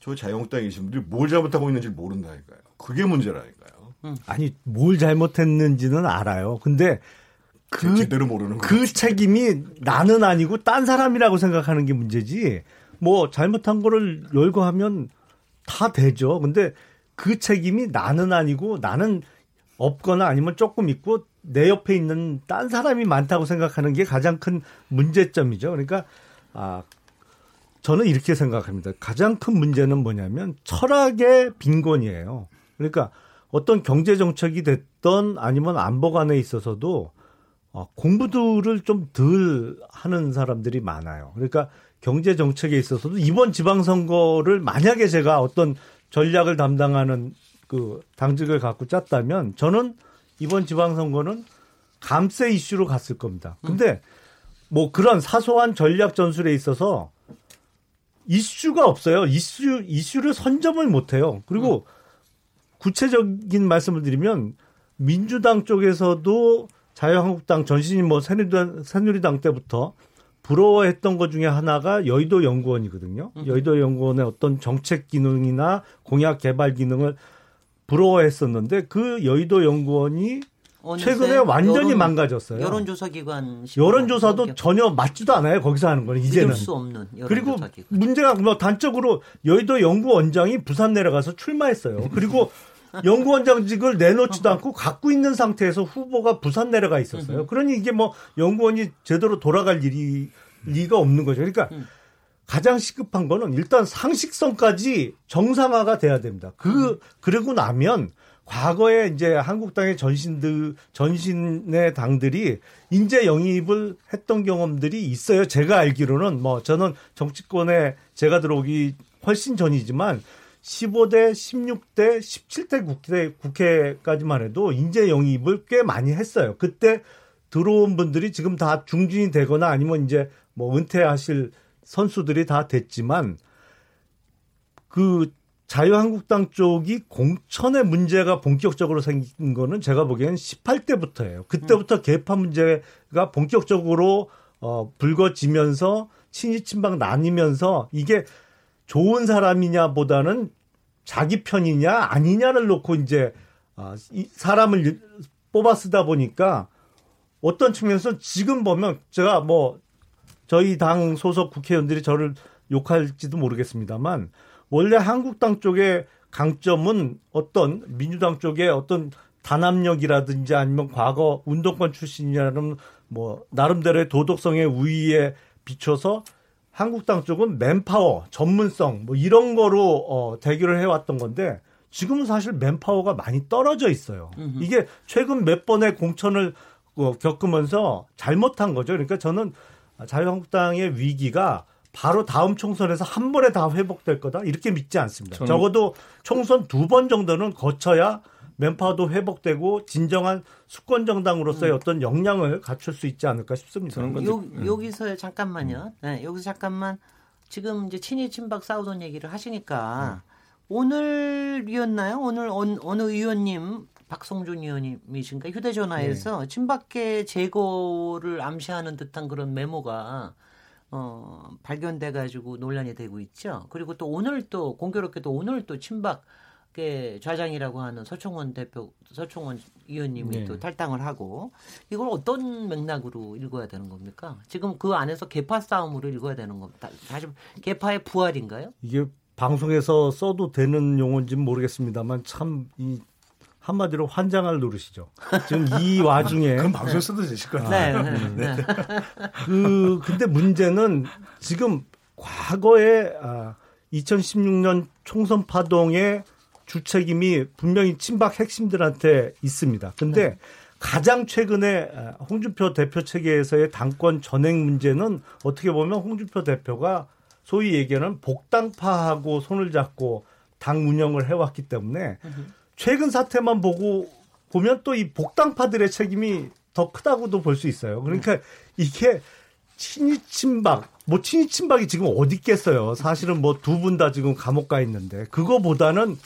저 자유한국당에 계신 분들이 뭘 잘못하고 있는지 모른다니까요. 그게 문제라니까요. 아니 뭘 잘못했는지는 알아요. 근데 그 제대로 모르는 그 책임이 나는 아니고 딴 사람이라고 생각하는 게 문제지. 뭐 잘못한 거를 열거하면 다 되죠. 근데 그 책임이 나는 아니고 나는 없거나 아니면 조금 있고 내 옆에 있는 딴 사람이 많다고 생각하는 게 가장 큰 문제점이죠. 그러니까 아 저는 이렇게 생각합니다. 가장 큰 문제는 뭐냐면 철학의 빈곤이에요. 그러니까 어떤 경제 정책이 됐던 아니면 안보관에 있어서도 어, 공부들을 좀 덜 하는 사람들이 많아요. 그러니까 경제 정책에 있어서도 이번 지방선거를 만약에 제가 어떤 전략을 담당하는 그 당직을 갖고 짰다면 저는 이번 지방선거는 감세 이슈로 갔을 겁니다. 근데 뭐 그런 사소한 전략 전술에 있어서 이슈가 없어요. 이슈 이슈를 선점을 못 해요. 그리고 구체적인 말씀을 드리면 민주당 쪽에서도 자유한국당 전신인 뭐 새누리당, 새누리당 때부터 부러워했던 것 중에 하나가 여의도 연구원이거든요. 음. 여의도 연구원의 어떤 정책 기능이나 공약 개발 기능을 부러워했었는데 그 여의도 연구원이 최근에 완전히 여론, 망가졌어요. 여론조사 기관 여론조사도 전혀 맞지도 않아요. 거기서 하는 거는 이제는. 수 없는 그리고 문제가 뭐 단적으로 여의도 연구원장이 부산 내려가서 출마했어요. 그리고 연구원장직을 내놓지도 않고 갖고 있는 상태에서 후보가 부산 내려가 있었어요. 그러니 이게 뭐 연구원이 제대로 돌아갈 일이 리가 없는 거죠. 그러니까 음. 가장 시급한 거는 일단 상식성까지 정상화가 돼야 됩니다. 그 음. 그러고 나면 과거에 이제 한국당의 전신들 전신의 당들이 인재 영입을 했던 경험들이 있어요. 제가 알기로는 뭐 저는 정치권에 제가 들어오기 훨씬 전이지만 15대, 16대, 17대 국회, 국회까지만 해도 인재 영입을 꽤 많이 했어요. 그때 들어온 분들이 지금 다 중진이 되거나 아니면 이제 뭐 은퇴하실 선수들이 다 됐지만 그 자유한국당 쪽이 공천의 문제가 본격적으로 생긴 거는 제가 보기엔 18대부터예요. 그때부터 음. 개파 문제가 본격적으로 어 불거지면서 친이 친박 나뉘면서 이게 좋은 사람이냐보다는 자기 편이냐 아니냐를 놓고 이제 어, 이 사람을 뽑아 쓰다 보니까 어떤 측면에서 지금 보면 제가 뭐 저희 당 소속 국회의원들이 저를 욕할지도 모르겠습니다만 원래 한국당 쪽의 강점은 어떤 민주당 쪽의 어떤 단합력이라든지 아니면 과거 운동권 출신이라는 뭐 나름대로의 도덕성의 우위에 비춰서 한국당 쪽은 맨파워, 전문성 뭐 이런 거로 어 대결을 해왔던 건데 지금은 사실 맨파워가 많이 떨어져 있어요. 이게 최근 몇 번의 공천을 어, 겪으면서 잘못한 거죠. 그러니까 저는 자유한국당의 위기가 바로 다음 총선에서 한 번에 다 회복될 거다 이렇게 믿지 않습니다. 적어도 총선 두 번 정도는 거쳐야 맨파워도 회복되고 진정한 수권 정당으로서의 음. 어떤 역량을 갖출 수 있지 않을까 싶습니다. 요, 음. 여기서 잠깐만요. 네, 여기서 잠깐만 지금 이제 친이 친박 싸우던 얘기를 하시니까 음. 오늘이었나요? 오늘 어느, 어느 의원님 박성준 의원님이신가 휴대전화에서 네. 친박계 제거를 암시하는 듯한 그런 메모가 어, 발견돼 가지고 논란이 되고 있죠. 그리고 또 오늘 또 공교롭게도 오늘 또 친박계 좌장이라고 하는 서청원 대표 서청원 의원님이 네. 또 탈당을 하고 이걸 어떤 맥락으로 읽어야 되는 겁니까? 지금 그 안에서 개파 싸움으로 읽어야 되는 겁니다. 다시 개파의 부활인가요? 이게 방송에서 써도 되는 용어인지는 모르겠습니다만 참 이 한마디로 환장할 노릇이죠. 지금 이 와중에 그럼 방송 써도 되실 거예요. 네, 네, 네. 네. 그 근데 문제는 지금 과거에 아, 2016년 총선 파동의 주책임이 분명히 친박 핵심들한테 있습니다. 근데 네. 가장 최근에 아, 홍준표 대표 체계에서의 당권 전행 문제는 어떻게 보면 홍준표 대표가 소위 얘기하는 복당파하고 손을 잡고 당 운영을 해왔기 때문에 최근 사태만 보고 보면 또 이 복당파들의 책임이 더 크다고도 볼 수 있어요. 그러니까 이게 친이 친박, 뭐 친이 친박이 지금 어디 있겠어요. 사실은 뭐 두 분 다 지금 감옥 가 있는데 그거보다는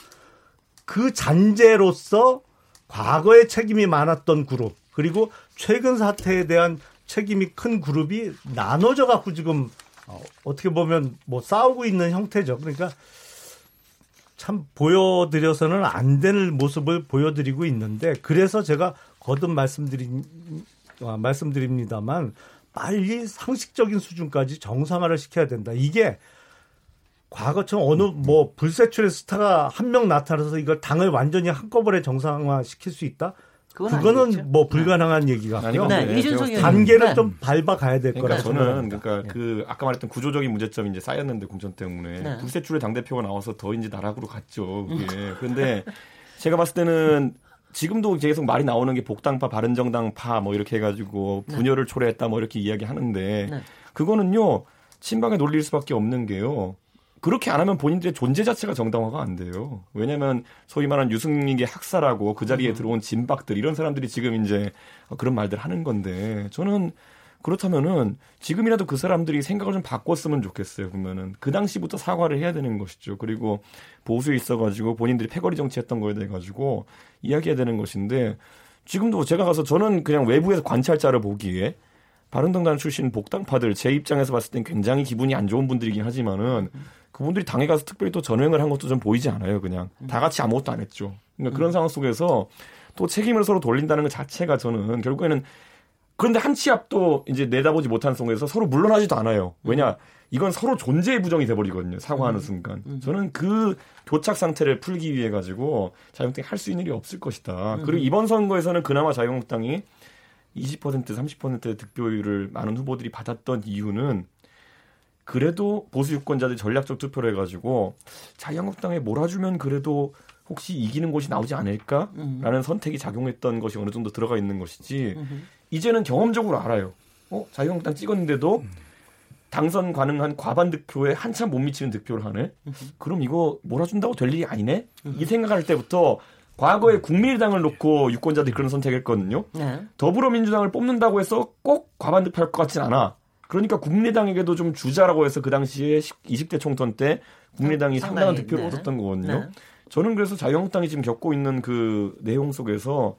그 잔재로서 과거에 책임이 많았던 그룹 그리고 최근 사태에 대한 책임이 큰 그룹이 나눠져 갖고 지금 어, 어떻게 보면 뭐 싸우고 있는 형태죠. 그러니까 참 보여드려서는 안 될 모습을 보여드리고 있는데 그래서 제가 거듭 말씀드리 아, 말씀드립니다만 빨리 상식적인 수준까지 정상화를 시켜야 된다. 이게 과거처럼 어느 뭐 불세출의 스타가 한 명 나타나서 이걸 당을 완전히 한꺼번에 정상화 시킬 수 있다? 그거는 아니겠죠? 뭐 불가능한 네. 얘기 같고요. 네, 네. 이준석 단계를 네. 좀 밟아 가야 될 그러니까 거라 저는 그러니까 네. 그 아까 말했던 구조적인 문제점이 이제 쌓였는데 공천 때문에 네. 불세출의 당 대표가 나와서 더 이제 나락으로 갔죠. 그게. 그런데 제가 봤을 때는 지금도 계속 말이 나오는 게 복당파, 바른정당파 뭐 이렇게 해가지고 분열을 초래했다 뭐 이렇게 이야기하는데 그거는요 친박의 논리일 수밖에 없는 게요. 그렇게 안 하면 본인들의 존재 자체가 정당화가 안 돼요. 왜냐하면 소위 말하는 유승민의 학살하고 그 자리에 음. 들어온 진박들 이런 사람들이 지금 이제 그런 말들 하는 건데 저는 그렇다면은 지금이라도 그 사람들이 생각을 좀 바꿨으면 좋겠어요. 그러면은 그 당시부터 사과를 해야 되는 것이죠. 그리고 보수에 있어가지고 본인들이 패거리 정치했던 거에 대해 가지고 이야기해야 되는 것인데 지금도 제가 가서 저는 그냥 외부에서 관찰자를 보기에 바른정당 출신 복당파들 제 입장에서 봤을 땐 굉장히 기분이 안 좋은 분들이긴 하지만은 그분들이 당에 가서 특별히 또 전횡을 한 것도 좀 보이지 않아요. 그냥 다 같이 아무것도 안 했죠. 그러니까 그런 상황 속에서 또 책임을 서로 돌린다는 것 자체가 저는 결국에는 그런데 한 치 앞도 이제 내다보지 못한 속에서 서로 물러나지도 않아요. 왜냐 이건 서로 존재의 부정이 돼버리거든요. 사과하는 순간. 저는 그 교착 상태를 풀기 위해 가지고 자유한국당이 할 수 있는 일이 없을 것이다. 그리고 이번 선거에서는 그나마 자유한국당이 20% 30%의 득표율을 많은 후보들이 받았던 이유는 그래도 보수 유권자들이 전략적 투표를 해가지고 자유한국당에 몰아주면 그래도 혹시 이기는 곳이 나오지 않을까라는 음. 선택이 작용했던 것이 어느 정도 들어가 있는 것이지 음. 이제는 경험적으로 알아요. 어 자유한국당 찍었는데도 음. 당선 가능한 과반 득표에 한참 못 미치는 득표를 하네. 음. 그럼 이거 몰아준다고 될 일이 아니네. 이 생각할 때부터 과거에 국민의당을 놓고 유권자들이 그런 선택했거든요. 네. 더불어민주당을 뽑는다고 해서 꼭 과반 득표할 것 같진 않아. 그러니까 국민의당에게도 좀 주자라고 해서 그 당시에 20대 총선 때 국민의당이 상당한 득표를 네. 얻었던 거거든요. 네. 저는 그래서 자유한국당이 지금 겪고 있는 그 내용 속에서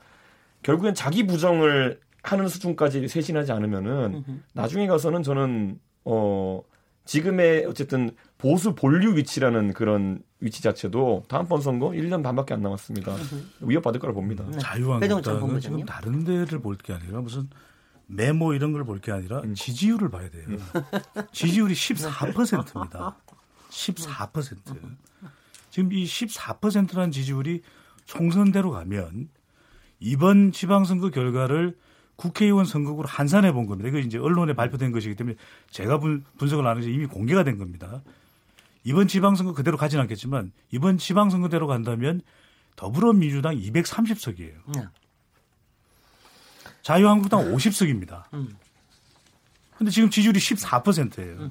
결국엔 자기 부정을 하는 수준까지 쇄신하지 않으면은 나중에 가서는 저는 어 지금의 어쨌든 보수 본류 위치라는 그런 위치 자체도 다음번 선거 1년 반밖에 안 남았습니다. 위협받을 거라 봅니다. 네. 자유한국당은 지금 다른 데를 볼 게 아니라 무슨 메모 이런 걸 볼 게 아니라 음. 지지율을 봐야 돼요. 음. 지지율이 14%입니다. 14%. 지금 이 14%라는 지지율이 총선대로 가면 이번 지방선거 결과를 국회의원 선거구로 환산해 본 겁니다. 이거 이제 언론에 발표된 것이기 때문에 제가 분, 석을 안 해서 이미 공개가 된 겁니다. 이번 지방선거 그대로 가진 않겠지만 이번 지방선거대로 간다면 더불어민주당 230석이에요. 네. 자유한국당 50석입니다. 음. 근데 지금 지지율이 14%예요.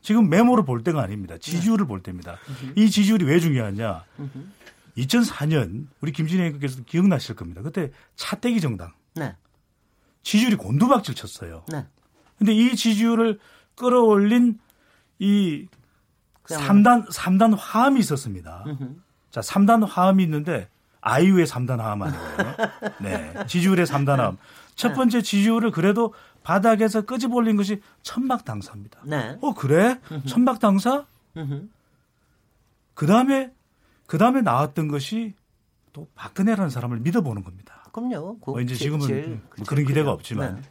지금 메모를 볼 때가 아닙니다. 지지율을 볼 때입니다. 이 지지율이 왜 중요하냐? 2004년 우리 김진애 의원께서 기억나실 겁니다. 그때 차떼기 정당. 네. 지지율이 곤두박질 쳤어요. 네. 근데 이 지지율을 끌어올린 이 3단 3단 화음이 있었습니다. 자, 3단 화음이 있는데 아이유의 3단 화음 아니에요. 네. 지지율의 3단 화음. 첫 번째 지지율을 그래도 바닥에서 끄집어 올린 것이 천막 당사입니다. 네. 어, 그래? 으흠. 천막 당사? 그 다음에, 그 다음에 나왔던 것이 또 박근혜라는 사람을 믿어보는 겁니다. 그럼요. 그 어, 이제 지금은 제일, 뭐 그런 기대가 없지만 네.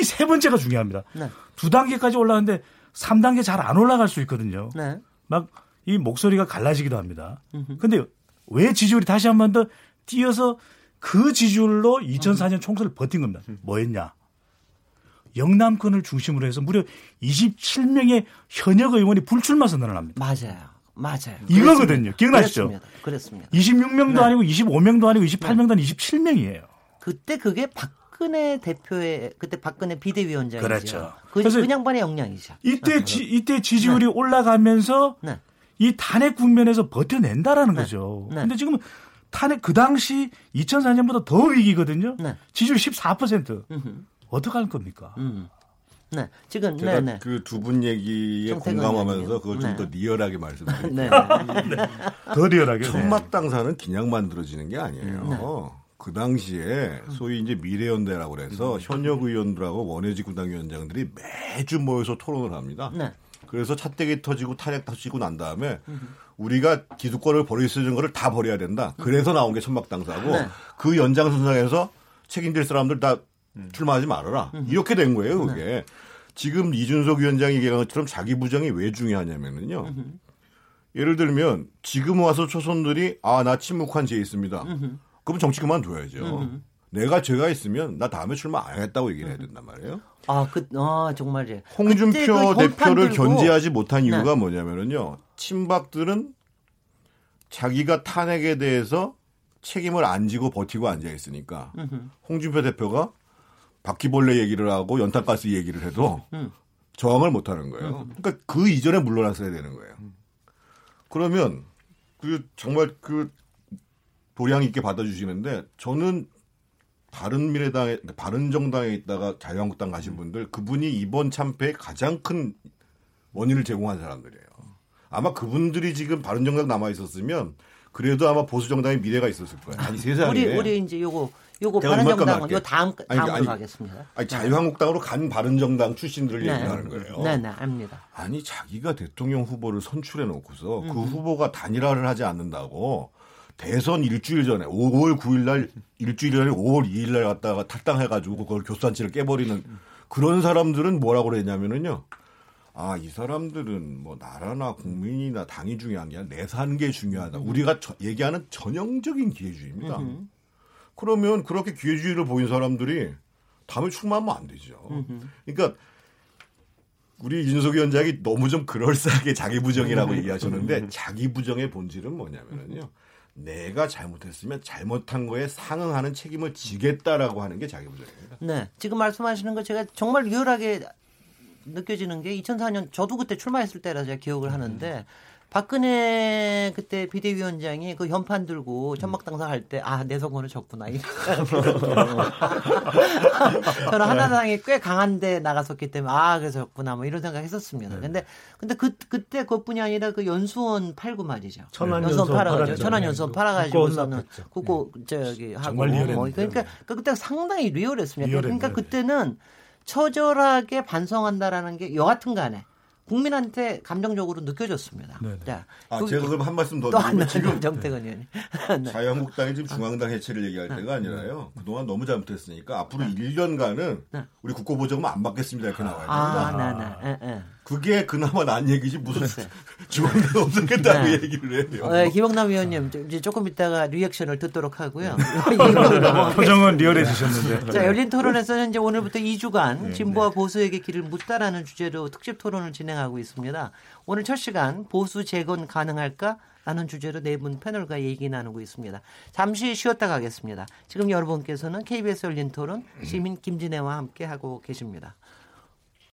이세 번째가 중요합니다. 네. 두 단계까지 올라가는데 3 단계 잘 안 올라갈 수 있거든요. 네. 막이 목소리가 갈라지기도 합니다. 음흠. 근데 왜 지지율이 다시 한 번 더 뛰어서 그 지지율로 2004년 총선을 버틴 겁니다. 뭐 했냐? 영남권을 중심으로 해서 무려 27명의 현역 의원이 불출마 선언을 합니다. 맞아요. 맞아요. 이거거든요. 기억나시죠? 그렇습니다. 그렇습니다. 26명도 네. 아니고 25명도 아니고 28명도 아니고 27명이에요. 그때 그게 박근혜 대표의 그때 박근혜 비대위원장이죠. 그렇죠. 그, 그래서 그 양반의 역량이죠. 이때 지, 이때 지지율이 네. 올라가면서 네. 이 탄핵 국면에서 버텨낸다라는 네. 거죠. 네. 근데 지금 탄핵 그 당시 2004년보다 더 위기거든요. 네. 지지율 14%. 어떡할 겁니까? 음. 네. 지금 제가 네, 네. 그두 분 얘기에 공감하면서 그걸 좀 더 리얼하게 말씀드릴게요. 네. 더 리얼하게. 천막당사는 그냥 만들어지는 게 아니에요. 그 당시에 소위 이제 미래연대라고 그래서 현역 의원들하고 원외직 구당위원장들이 매주 모여서 토론을 합니다. 네. 그래서 차떼기 터지고 탄핵 터지고 난 다음에 우리가 기득권을 버릴 수 있는 거를 다 버려야 된다. 그래서 나온 게 천막당사고 네. 그 연장선상에서 책임질 사람들 다 출마하지 말아라. 이렇게 된 거예요, 그게. 네. 지금 이준석 위원장이 얘기한 것처럼 자기 부정이 왜 중요하냐면은요. 예를 들면 지금 와서 초선들이 아 나 침묵한 죄 있습니다. 그럼 정치 그만둬야죠. 내가 죄가 있으면 나 다음에 출마 안 하겠다고 얘기를 해야 된단 말이에요. 아, 그, 아, 정말이에요. 홍준표 그 대표를 견제하지 못한 이유가 네. 뭐냐면은요. 친박들은 자기가 탄핵에 대해서 책임을 안 지고 버티고 앉아 있으니까 홍준표 대표가 바퀴벌레 얘기를 하고 연탄가스 얘기를 해도 음. 저항을 못 하는 거예요. 음. 그러니까 그 이전에 물러났어야 되는 거예요. 그러면 그 정말 그 도량 있게 받아주시는데 저는 바른 미래당에 바른 정당에 있다가 자유한국당 가신 분들 그분이 이번 참패의 가장 큰 원인을 제공한 사람들이에요. 아마 그분들이 지금 바른 정당 남아 있었으면 그래도 아마 보수 정당의 미래가 있었을 거예요. 아니 세상에. 우리 우리 이제 요거 요거 바른정당은 요 다음 다음으로 아니, 가겠습니다. 아니, 자유한국당으로 간 바른정당 출신들을 네. 얘기하는 거예요. 네, 네, 압니다. 아니 자기가 대통령 후보를 선출해 놓고서 그 음. 그 후보가 단일화를 하지 않는다고 대선 일주일 전에 5월 9일 날 일주일 전에 5월 2일 날 갔다가 탈당해 가지고 그걸 교수단체를 깨버리는 그런 사람들은 뭐라고 그랬냐면은요. 아, 이 사람들은 뭐 나라나 국민이나 당이 중요한 게 아니라 내 사는 게 중요하다. 음. 우리가 저, 얘기하는 전형적인 기회주의입니다. 음. 그러면 그렇게 기회주의를 보인 사람들이 다음에 출마하면 안 되죠. 그러니까 우리 윤석 위원장이 너무 좀 그럴싸하게 자기 부정이라고 얘기하셨는데 자기 부정의 본질은 뭐냐면요. 내가 잘못했으면 잘못한 거에 상응하는 책임을 지겠다라고 하는 게 자기 부정입니다. 네. 지금 말씀하시는 거 제가 정말 리얼하게 느껴지는 게 2004년 저도 그때 출마했을 때라 제가 기억을 하는데 박근혜 그때 비대위원장이 그 현판 들고 천막당사 할 때 아 내 선거는 졌구나. 저는 하나당이 꽤 강한데 나갔었기 때문에 아 그래서 졌구나 뭐 이런 생각했었습니다. 네. 근데 근데 그 그때 그것뿐이 아니라 그 연수원 팔고 말이죠. 천안 연수원 팔아가지고 천안 연수원 네. 팔아가지고서는 그거 저기 하고 뭐 그러니까 그때 상당히 리얼했습니다. 그러니까 그때는 처절하게 반성한다라는 게 여하튼 간에 국민한테 감정적으로 느껴졌습니다. 자, 아, 그, 제가 그럼 한 말씀 더 드리면 지금 정태근 의원이 네. 자유한국당이 지금 중앙당 해체를 얘기할 때가 아니라요. 그동안 너무 잘못했으니까 앞으로 네. 1년간은 네. 우리 국고보조금 안 받겠습니다 이렇게 나와야 됩니다. 아, 네, 네. 그게 그나마 난 얘기지 무슨 중앙당 없었겠다고 네. 얘기를 해요. 네, 김영남 의원님 이제 조금 있다가 리액션을 듣도록 하고요. 표정은 리얼해지셨는데. 자 열린 토론에서는 이제 오늘부터 2주간 진보와 보수에게 길을 묻다라는 주제로 특집 토론을 진행하고 있습니다. 오늘 첫 시간 보수 재건 가능할까? 라는 주제로 네 분 패널과 얘기 나누고 있습니다. 잠시 쉬었다 가겠습니다. 지금 여러분께서는 KBS 열린 토론 시민 김진애와 함께 하고 계십니다.